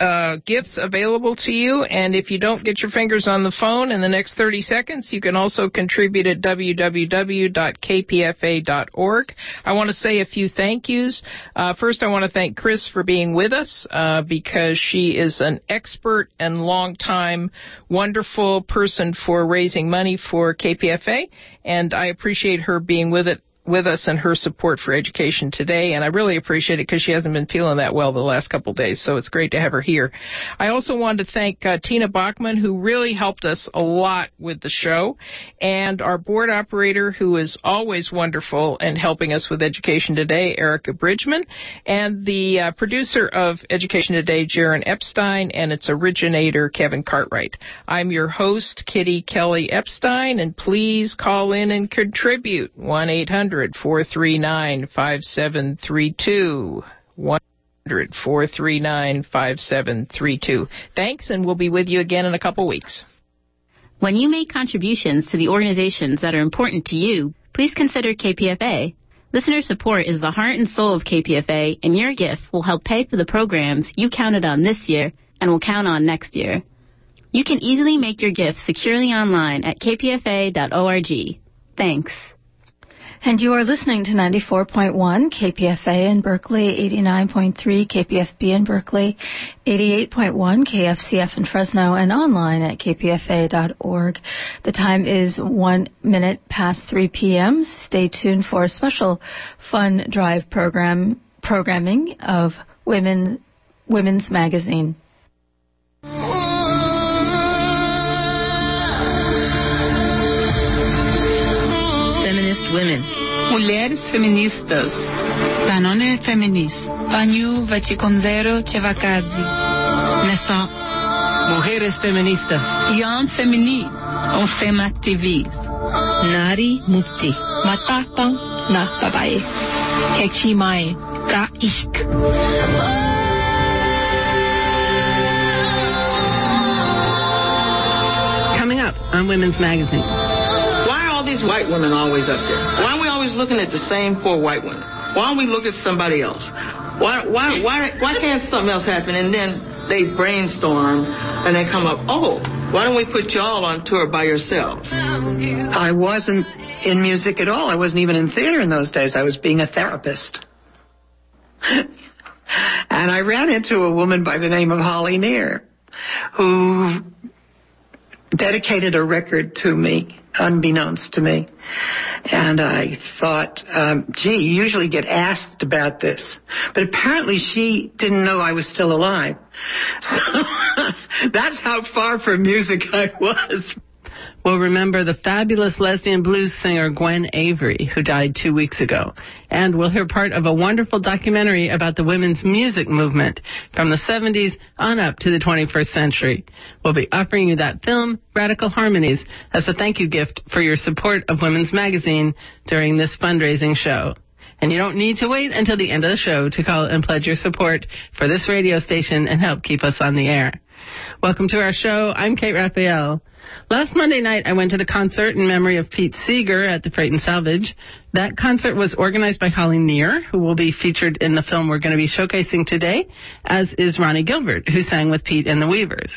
uh, gifts available to you. And if you don't get your fingers on the phone in the next 30 seconds, you can also contribute at www.kpfa.org. I want to say a few thank yous. Uh, first, I want to thank Chris for being with us uh, because she is an expert and long-time wonderful person for raising money for KPFA, and I appreciate her being with it with us and her support for education today. And I really appreciate it because she hasn't been feeling that well the last couple of days. So it's great to have her here. I also wanted to thank uh, Tina Bachman, who really helped us a lot with the show, and our board operator, who is always wonderful and helping us with Education Today, Erica Bridgman, and the uh, producer of Education Today, Jaron Epstein, and its originator, Kevin Cartwright. I'm your host, Kitty Kelly Epstein, and please call in and contribute. 1 800 439 5732. 439 5732. Thanks, and we'll be with you again in a couple weeks. When you make contributions to the organizations that are important to you, please consider KPFA. Listener support is the heart and soul of KPFA, and your gift will help pay for the programs you counted on this year and will count on next year. You can easily make your gift securely online at kpfa.org. Thanks. And you are listening to 94.1 KPFA in Berkeley, 89.3 KPFB in Berkeley, 88.1 KFCF in Fresno, and online at kpfa.org. The time is one minute past 3 p.m. Stay tuned for a special fun drive program programming of Women Women's Magazine. Oh. women. Mulheres feministas. Zanone Vaticonzero Nessa. Mulheres feministas. Femini. On Fema TV. Nari na babae. Kechimae ka ishk. on Women's Magazine white women always up there? Why are we always looking at the same four white women? Why don't we look at somebody else? Why, why, why, why can't something else happen? And then they brainstorm and they come up, oh, why don't we put y'all on tour by yourselves? I wasn't in music at all. I wasn't even in theater in those days. I was being a therapist. and I ran into a woman by the name of Holly Near who dedicated a record to me unbeknownst to me. And I thought, um, gee, you usually get asked about this. But apparently she didn't know I was still alive. So that's how far from music I was will remember the fabulous lesbian blues singer Gwen Avery, who died two weeks ago. And we'll hear part of a wonderful documentary about the women's music movement from the 70s on up to the 21st century. We'll be offering you that film, Radical Harmonies, as a thank you gift for your support of Women's Magazine during this fundraising show. And you don't need to wait until the end of the show to call and pledge your support for this radio station and help keep us on the air. Welcome to our show. I'm Kate Raphael. Last Monday night, I went to the concert in memory of Pete Seeger at the Freight and Salvage. That concert was organized by Holly Near, who will be featured in the film we're going to be showcasing today, as is Ronnie Gilbert, who sang with Pete and the Weavers.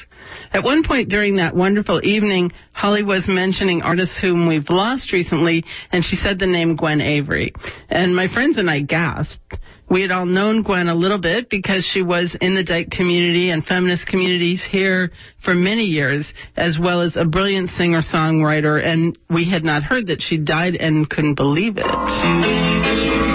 At one point during that wonderful evening, Holly was mentioning artists whom we've lost recently, and she said the name Gwen Avery. And my friends and I gasped. We had all known Gwen a little bit because she was in the dyke community and feminist communities here for many years, as well as a brilliant singer songwriter, and we had not heard that she died and couldn't believe it.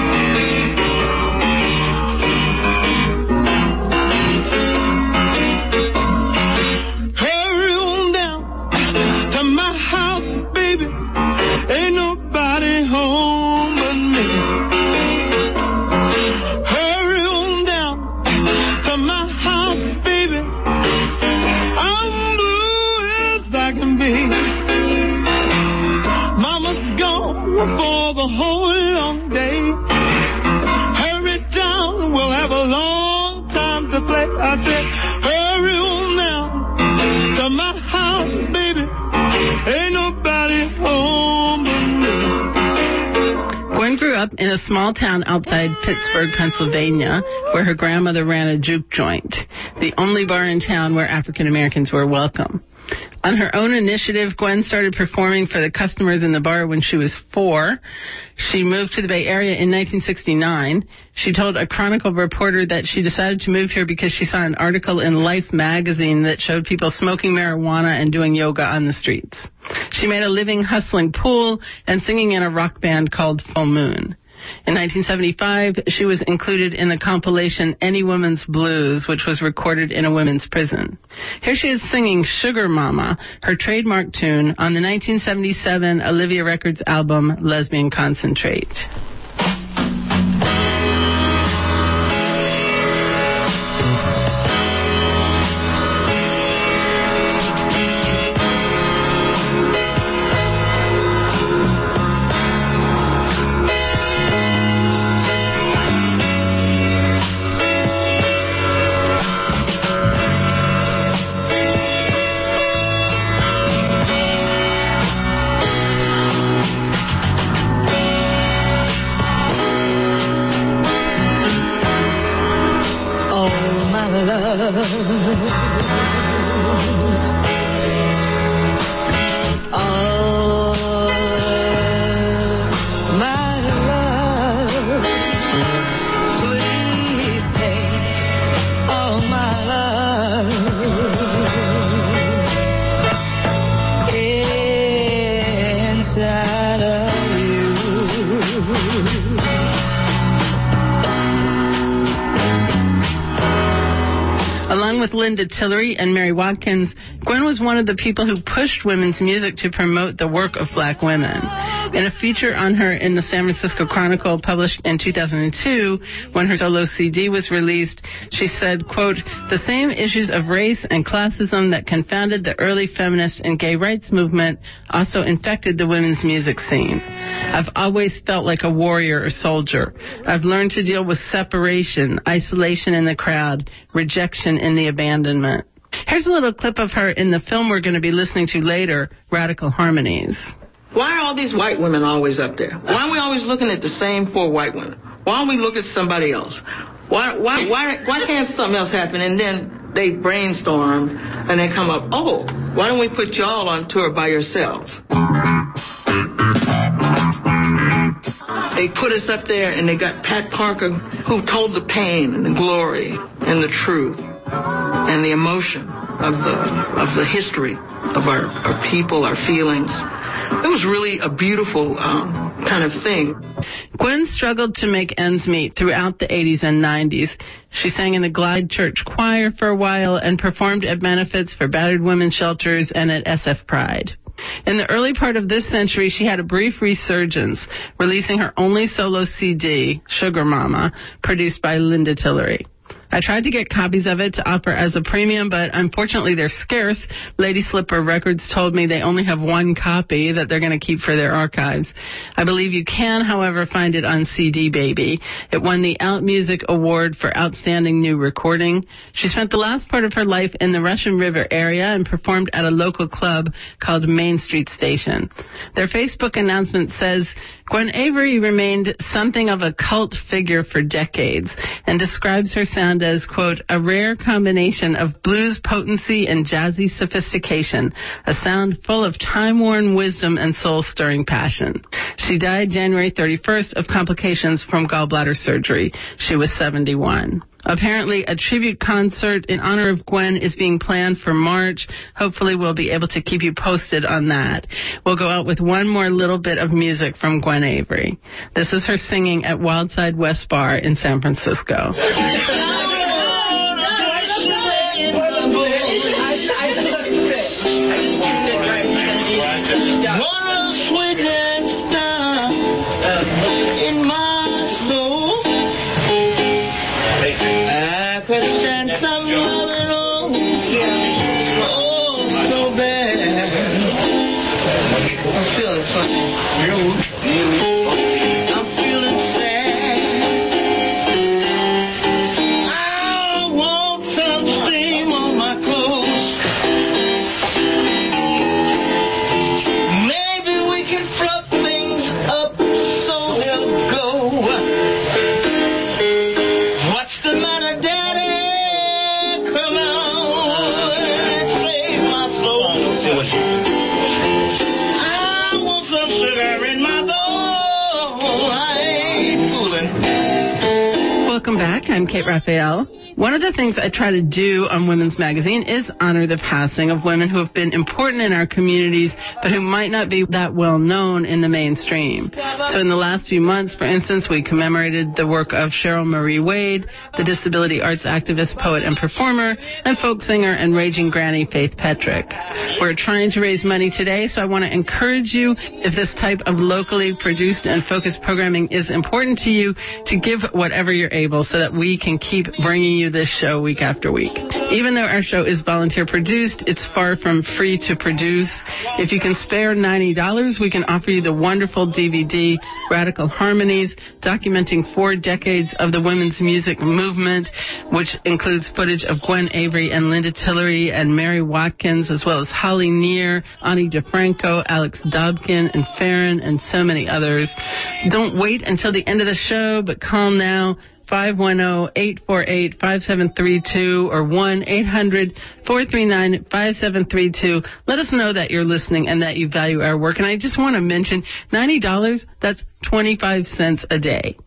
A small town outside Pittsburgh, Pennsylvania, where her grandmother ran a juke joint, the only bar in town where African Americans were welcome. On her own initiative, Gwen started performing for the customers in the bar when she was four. She moved to the Bay Area in 1969. She told a Chronicle reporter that she decided to move here because she saw an article in Life magazine that showed people smoking marijuana and doing yoga on the streets. She made a living hustling pool and singing in a rock band called Full Moon. In 1975, she was included in the compilation Any Woman's Blues, which was recorded in a women's prison. Here she is singing Sugar Mama, her trademark tune, on the 1977 Olivia Records album Lesbian Concentrate. With Linda Tillery and Mary Watkins, Gwen was one of the people who pushed women's music to promote the work of black women. In a feature on her in the San Francisco Chronicle published in 2002, when her solo CD was released, she said, quote, the same issues of race and classism that confounded the early feminist and gay rights movement also infected the women's music scene. I've always felt like a warrior or soldier. I've learned to deal with separation, isolation in the crowd, rejection in the abandonment. Here's a little clip of her in the film we're going to be listening to later, Radical Harmonies. Why are all these white women always up there? Why are we always looking at the same four white women? Why don't we look at somebody else? Why, why, why, why can't something else happen? And then they brainstorm and they come up, oh, why don't we put y'all on tour by yourselves? They put us up there and they got Pat Parker who told the pain and the glory and the truth and the emotion of the of the history of our, our people, our feelings. It was really a beautiful um, kind of thing. Gwen struggled to make ends meet throughout the 80s and 90s. She sang in the Glide Church Choir for a while and performed at benefits for battered women's shelters and at SF Pride. In the early part of this century, she had a brief resurgence, releasing her only solo CD, Sugar Mama, produced by Linda Tillery. I tried to get copies of it to offer as a premium, but unfortunately they're scarce. Lady Slipper Records told me they only have one copy that they're going to keep for their archives. I believe you can, however, find it on CD Baby. It won the Out Music Award for Outstanding New Recording. She spent the last part of her life in the Russian River area and performed at a local club called Main Street Station. Their Facebook announcement says, Gwen Avery remained something of a cult figure for decades and describes her sound as, quote, a rare combination of blues potency and jazzy sophistication, a sound full of time-worn wisdom and soul-stirring passion. She died January 31st of complications from gallbladder surgery. She was 71. Apparently, a tribute concert in honor of Gwen is being planned for March. Hopefully, we'll be able to keep you posted on that. We'll go out with one more little bit of music from Gwen Avery. This is her singing at Wildside West Bar in San Francisco. Kate Raphael. One of the things I try to do on Women's Magazine is honor the passing of women who have been important in our communities, but who might not be that well known in the mainstream. So in the last few months, for instance, we commemorated the work of Cheryl Marie Wade, the disability arts activist, poet, and performer, and folk singer and raging granny Faith Petric. We're trying to raise money today, so I want to encourage you, if this type of locally produced and focused programming is important to you, to give whatever you're able so that we can keep bringing you this show week after week. Even though our show is volunteer produced, it's far from free to produce. If you can spare $90, we can offer you the wonderful DVD Radical Harmonies, documenting four decades of the women's music movement, which includes footage of Gwen Avery and Linda Tillery and Mary Watkins, as well as Holly Near, Ani DiFranco, Alix Dobkin, and Farron, and so many others. Don't wait until the end of the show, but call now. 510-848-5732 or 1-800-439-5732. Let us know that you're listening and that you value our work. And I just want to mention $90, that's 25 cents a day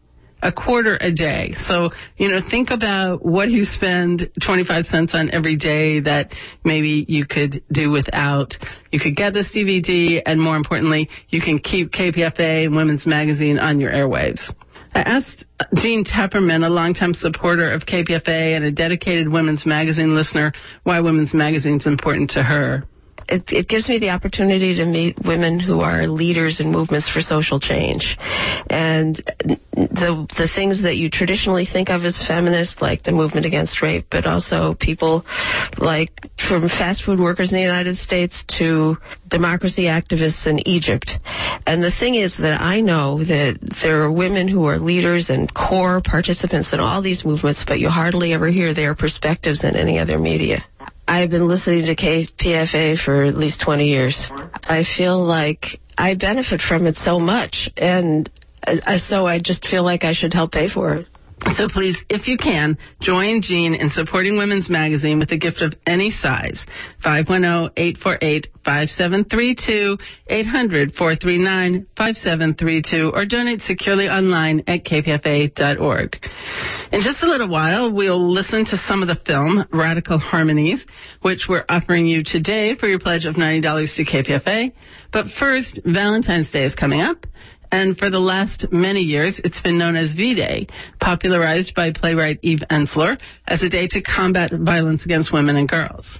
a quarter a day. So, you know, think about what you spend 25 cents on every day that maybe you could do without. You could get this DVD, and more importantly, you can keep KPFA and Women's Magazine on your airwaves. I asked Jean Tepperman, a longtime supporter of KPFA and a dedicated Women's Magazine listener, why Women's Magazine is important to her it, it gives me the opportunity to meet women who are leaders in movements for social change. And the the things that you traditionally think of as feminist, like the movement against rape, but also people like from fast food workers in the United States to democracy activists in Egypt. And the thing is that I know that there are women who are leaders and core participants in all these movements, but you hardly ever hear their perspectives in any other media. I've been listening to KPFA for at least 20 years. I feel like I benefit from it so much, and uh, so I just feel like I should help pay for it. So please, if you can, join Jean in supporting Women's Magazine with a gift of any size. 510-848-5732, 800-439-5732, or donate securely online at kpfa.org. In just a little while, we'll listen to some of the film, Radical Harmonies, which we're offering you today for your pledge of $90 to KPFA. But first, Valentine's Day is coming up and for the last many years, it's been known as V-Day, popularized by playwright Eve Ensler as a day to combat violence against women and girls.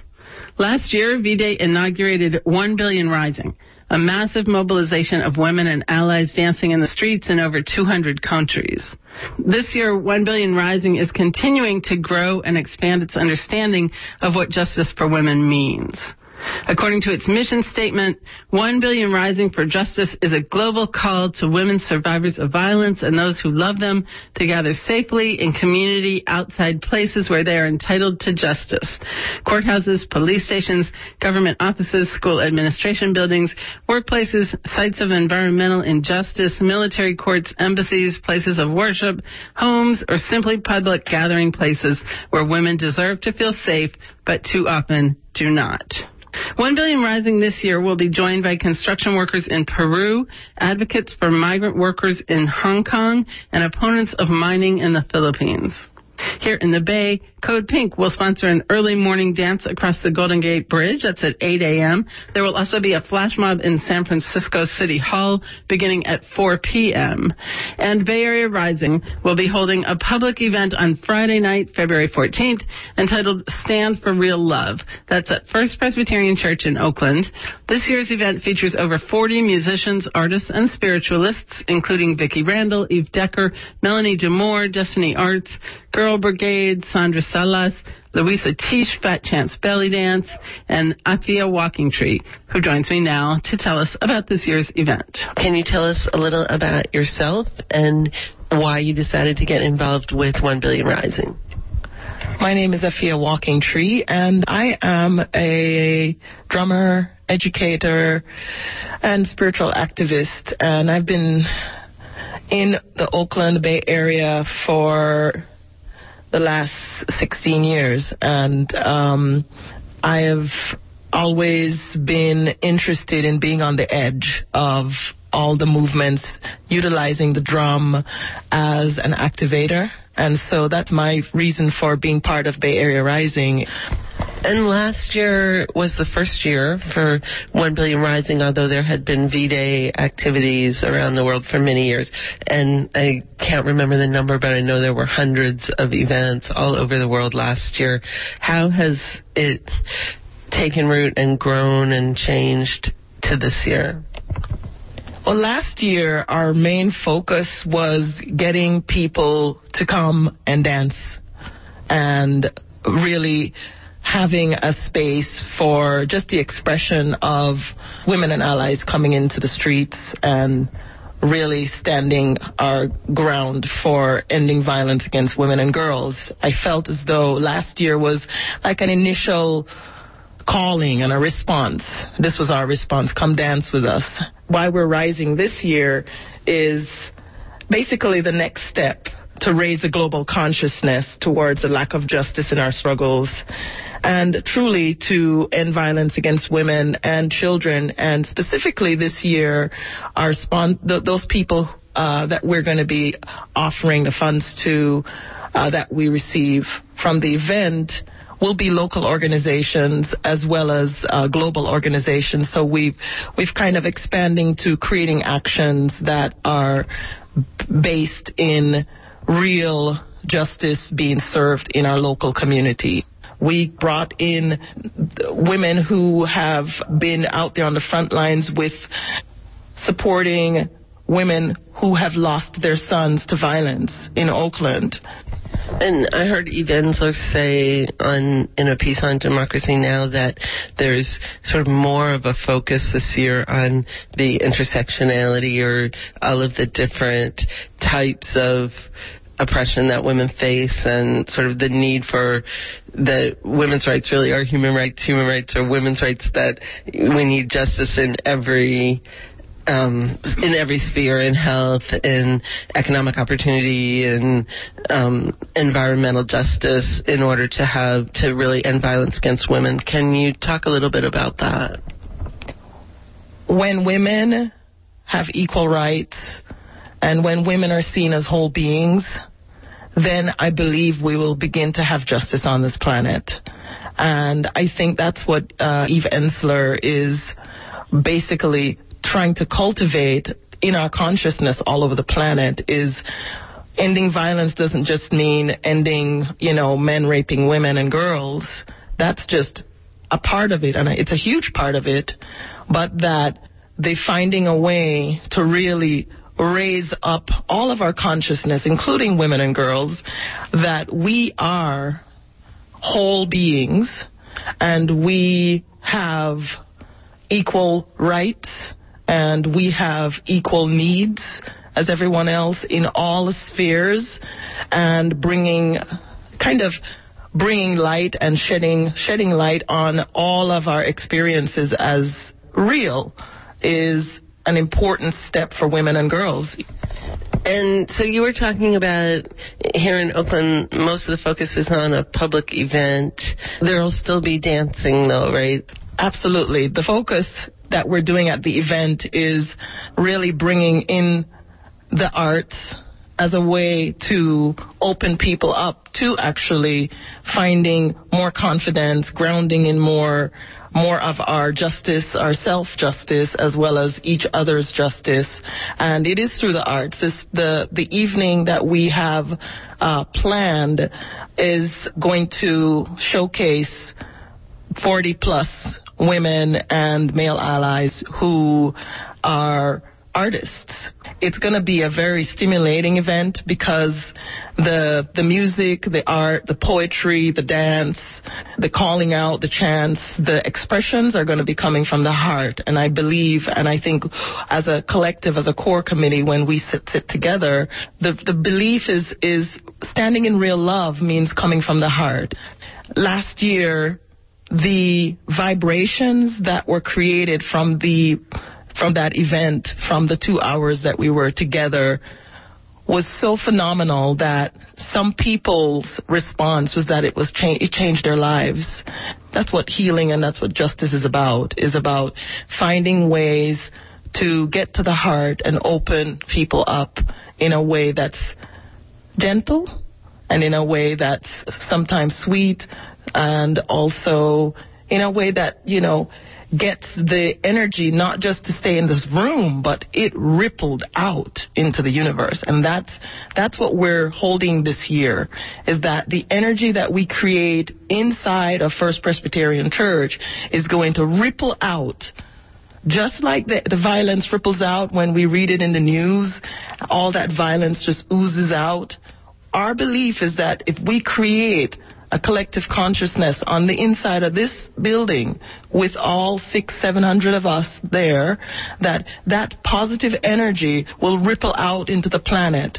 Last year, V-Day inaugurated 1 Billion Rising, a massive mobilization of women and allies dancing in the streets in over 200 countries. This year, 1 Billion Rising is continuing to grow and expand its understanding of what justice for women means. According to its mission statement, 1 billion rising for justice is a global call to women survivors of violence and those who love them to gather safely in community outside places where they are entitled to justice. Courthouses, police stations, government offices, school administration buildings, workplaces, sites of environmental injustice, military courts, embassies, places of worship, homes, or simply public gathering places where women deserve to feel safe, but too often do not. 1 Billion Rising this year will be joined by construction workers in Peru, advocates for migrant workers in Hong Kong, and opponents of mining in the Philippines. Here in the Bay, Code Pink will sponsor an early morning dance across the Golden Gate Bridge. That's at 8 a.m. There will also be a flash mob in San Francisco City Hall beginning at 4 p.m. And Bay Area Rising will be holding a public event on Friday night, February 14th, entitled Stand for Real Love. That's at First Presbyterian Church in Oakland. This year's event features over 40 musicians, artists, and spiritualists, including Vicki Randle, Eve Decker, Melanie DeMore, Destiny Arts, Girl Brigade, Sandra Salas, Luisah Teish, Fat Chance Belly Dance, and Afia Walking Tree, who joins me now to tell us about this year's event. Can you tell us a little about yourself and why you decided to get involved with 1 Billion Rising? My name is Afia Walking Tree, and I am a drummer, educator, and spiritual activist. And I've been in the Oakland Bay Area for the last 16 years, and um, I have always been interested in being on the edge of all the movements, utilizing the drum as an activator. And so that's my reason for being part of Bay Area Rising. And last year was the first year for 1 Billion Rising, although there had been V-Day activities around the world for many years. And I can't remember the number, but I know there were hundreds of events all over the world last year. How has it taken root and grown and changed to this year? Well, last year our main focus was getting people to come and dance and really having a space for just the expression of women and allies coming into the streets and really standing our ground for ending violence against women and girls. I felt as though last year was like an initial calling and a response. This was our response. Come dance with us. Why we're rising this year is basically the next step to raise a global consciousness towards the lack of justice in our struggles and truly to end violence against women and children. And specifically this year, our spon- th- those people uh, that we're going to be offering the funds to uh, that we receive from the event will be local organizations as well as uh, global organizations. So we've we've kind of expanding to creating actions that are based in real justice being served in our local community. We brought in women who have been out there on the front lines with supporting women who have lost their sons to violence in Oakland. And I heard Ensler say on in a piece on Democracy Now that there's sort of more of a focus this year on the intersectionality or all of the different types of oppression that women face and sort of the need for that women's rights really are human rights, human rights are women's rights that we need justice in every um, in every sphere, in health, in economic opportunity, in um, environmental justice, in order to have to really end violence against women. Can you talk a little bit about that? When women have equal rights, and when women are seen as whole beings, then I believe we will begin to have justice on this planet. And I think that's what uh, Eve Ensler is basically trying to cultivate in our consciousness all over the planet is ending violence doesn't just mean ending, you know, men raping women and girls. That's just a part of it, and it's a huge part of it, but that they finding a way to really raise up all of our consciousness, including women and girls, that we are whole beings and we have equal rights and we have equal needs as everyone else in all spheres and bringing kind of bringing light and shedding shedding light on all of our experiences as real is an important step for women and girls. And so you were talking about here in Oakland, most of the focus is on a public event. There'll still be dancing though, right? Absolutely. The focus that we're doing at the event is really bringing in the arts as a way to open people up to actually finding more confidence, grounding in more more of our justice, our self justice, as well as each other's justice. And it is through the arts. This, the, the evening that we have uh, planned is going to showcase 40 plus women and male allies who are artists. It's going to be a very stimulating event because the the music, the art, the poetry, the dance, the calling out, the chants, the expressions are going to be coming from the heart. And I believe, and I think, as a collective, as a core committee, when we sit sit together, the the belief is is standing in real love means coming from the heart. Last year, the vibrations that were created from the from that event, from the two hours that we were together, was so phenomenal that some people's response was that it was cha- it changed their lives. that's what healing and that's what justice is about. Is about finding ways to get to the heart and open people up in a way that's gentle and in a way that's sometimes sweet and also in a way that, you know, gets the energy not just to stay in this room, but it rippled out into the universe. And that's, that's what we're holding this year, is that the energy that we create inside of First Presbyterian Church is going to ripple out just like the, the violence ripples out when we read it in the news, all that violence just oozes out. Our belief is that if we create a collective consciousness on the inside of this building with all six, seven hundred of us there, that that positive energy will ripple out into the planet.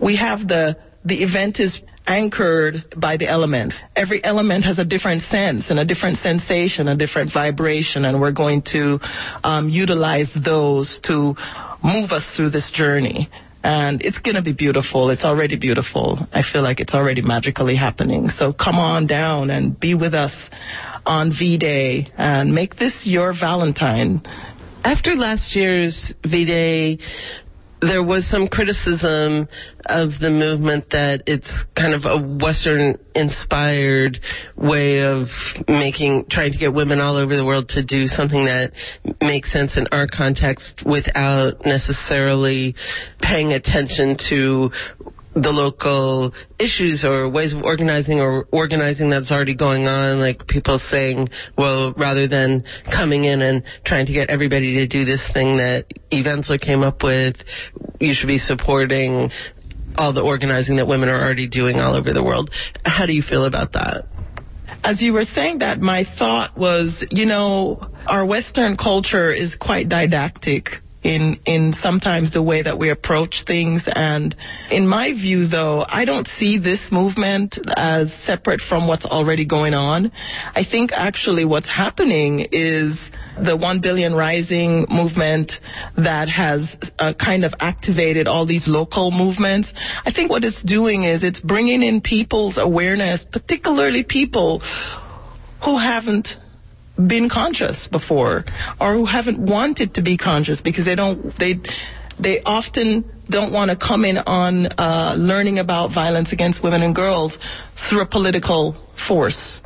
We have the, the event is anchored by the elements. Every element has a different sense and a different sensation, a different vibration, and we're going to um, utilize those to move us through this journey. And it's going to be beautiful. It's already beautiful. I feel like it's already magically happening. So come on down and be with us on V Day and make this your Valentine. After last year's V Day, there was some criticism of the movement that it's kind of a Western inspired way of making, trying to get women all over the world to do something that makes sense in our context without necessarily paying attention to the local issues or ways of organizing or organizing that's already going on, like people saying, well, rather than coming in and trying to get everybody to do this thing that Eve Ensler came up with, you should be supporting all the organizing that women are already doing all over the world. How do you feel about that? As you were saying that, my thought was, you know, our Western culture is quite didactic in in sometimes the way that we approach things. And in my view though I don't see this movement as separate from what's already going on. I think actually what's happening is the 1 billion rising movement that has uh, kind of activated all these local movements. I think what it's doing is it's bringing in people's awareness particularly people who haven't been conscious before or who haven't wanted to be conscious because they don't they they often don't want to come in on uh, learning about violence against women and girls through a political force.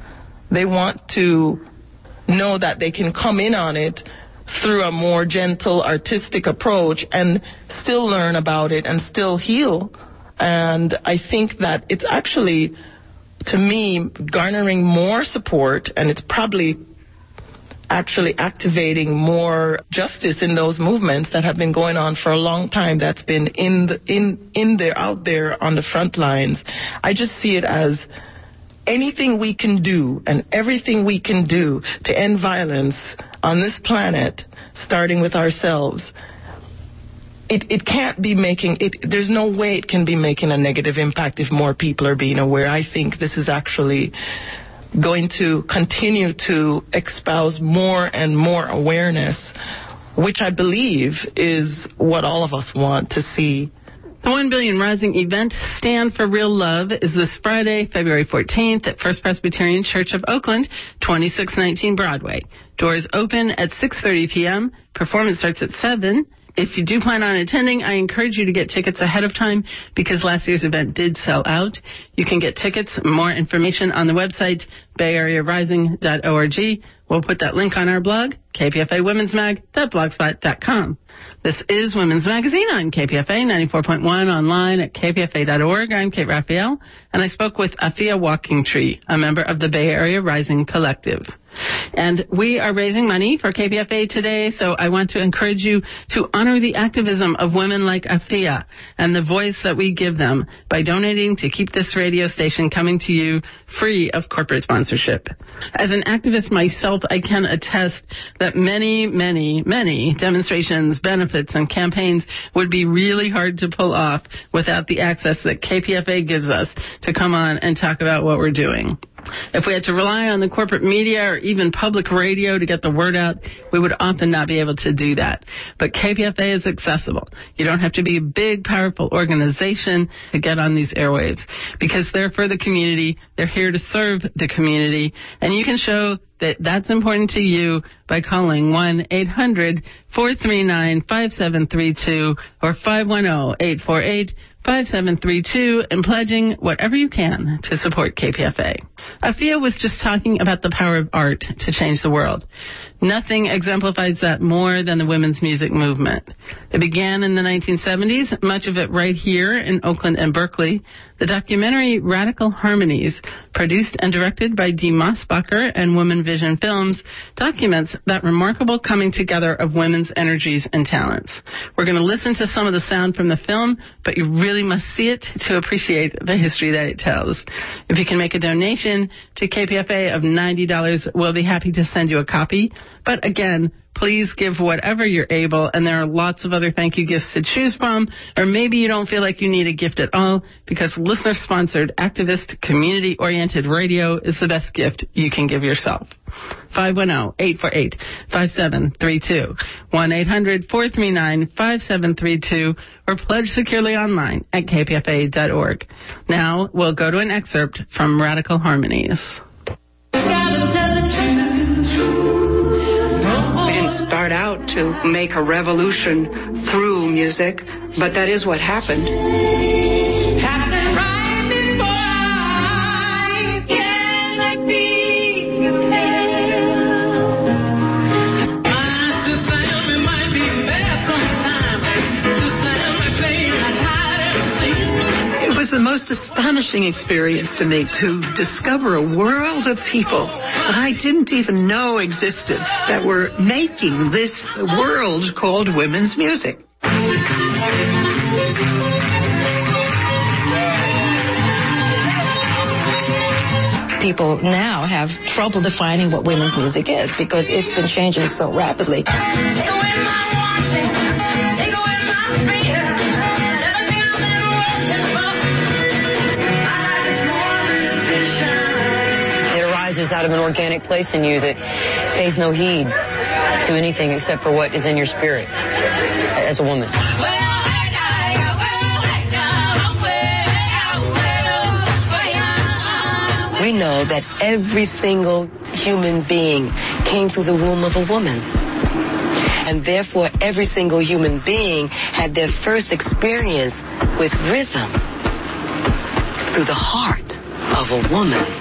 They want to know that they can come in on it through a more gentle, artistic approach and still learn about it and still heal. And I think that it's actually, to me, garnering more support, and it's probably actually activating more justice in those movements that have been going on for a long time that's been in the in in there out there on the front lines. I just see it as anything we can do and everything we can do to end violence on this planet starting with ourselves it, it can't be making it there's no way it can be making a negative impact if more people are being aware. I think this is actually going to continue to espouse more and more awareness, which I believe is what all of us want to see. The 1 Billion Rising event, Stand for Real Love, is this Friday, February 14th at First Presbyterian Church of Oakland, 2619 Broadway. Doors open at 6.30 p.m. Performance starts at 7 if you do plan on attending, I encourage you to get tickets ahead of time because last year's event did sell out. You can get tickets, more information on the website, bayarearising.org. We'll put that link on our blog, kpfa kpfawomen'smag.blogspot.com. This is Women's Magazine on KPFA 94.1 online at kpfa.org. I'm Kate Raphael, and I spoke with Afia Walking Tree, a member of the Bay Area Rising Collective. And we are raising money for KPFA today, so I want to encourage you to honor the activism of women like Afia and the voice that we give them by donating to keep this radio station coming to you free of corporate sponsorship. As an activist myself, I can attest that many, many, many demonstrations, benefits, and campaigns would be really hard to pull off without the access that KPFA gives us to come on and talk about what we're doing. If we had to rely on the corporate media or even public radio to get the word out, we would often not be able to do that. But KPFA is accessible. You don't have to be a big, powerful organization to get on these airwaves because they're for the community. They're here to serve the community. And you can show that that's important to you by calling 1-800-439-5732 or 510-848 5732 and pledging whatever you can to support KPFA. Afia was just talking about the power of art to change the world. Nothing exemplifies that more than the women's music movement. It began in the 1970s, much of it right here in Oakland and Berkeley. The documentary Radical Harmonies, produced and directed by Dee Mosbacher and Woman Vision Films, documents that remarkable coming together of women's energies and talents. We're going to listen to some of the sound from the film, but you really must see it to appreciate the history that it tells. If you can make a donation to KPFA of $90, we'll be happy to send you a copy. But again, please give whatever you're able, and there are lots of other thank you gifts to choose from, or maybe you don't feel like you need a gift at all, because listener sponsored, activist, community oriented radio is the best gift you can give yourself. 510-848-5732, 1-800-439-5732, or pledge securely online at kpfa.org. Now we'll go to an excerpt from Radical Harmonies. Start out to make a revolution through music, but that is what happened. Most astonishing experience to me to discover a world of people that I didn't even know existed that were making this world called women's music. People now have trouble defining what women's music is because it's been changing so rapidly. Out of an organic place in you that pays no heed to anything except for what is in your spirit as a woman. We know that every single human being came through the womb of a woman. And therefore, every single human being had their first experience with rhythm through the heart of a woman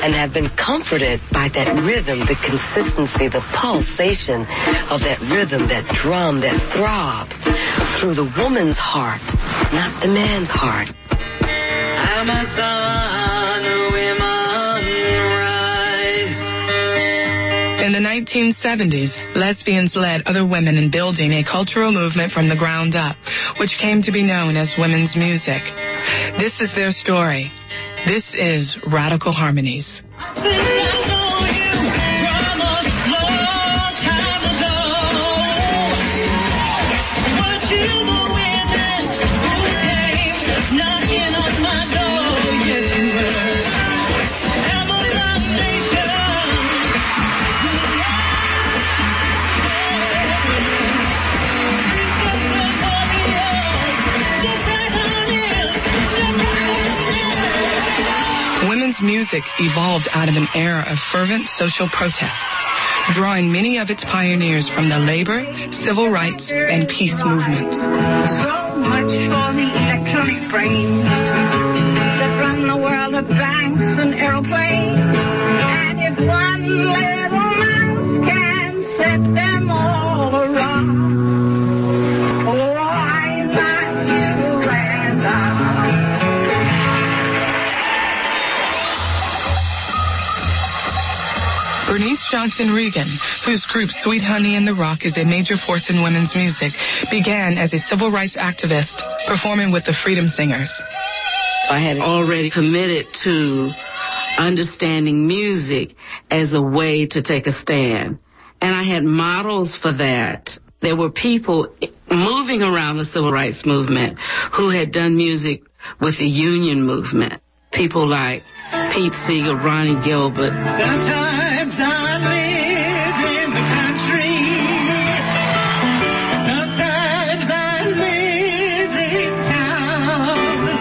and have been comforted by that rhythm, the consistency, the pulsation of that rhythm, that drum, that throb through the woman's heart, not the man's heart. I'm a son of women rise. In the 1970s, lesbians led other women in building a cultural movement from the ground up, which came to be known as women's music. This is their story. This is Radical Harmonies. Music evolved out of an era of fervent social protest, drawing many of its pioneers from the labor, civil rights, and peace movements. So much for the electronic brains that run the world of banks and aeroplanes. Bernice Reagon, whose group Sweet Honey in the Rock is a major force in women's music, began as a civil rights activist performing with the Freedom Singers. I had already committed to understanding music as a way to take a stand. And I had models for that. There were people moving around the civil rights movement who had done music with the union movement. People like Pete Seeger, Ronnie Gilbert. Sometimes I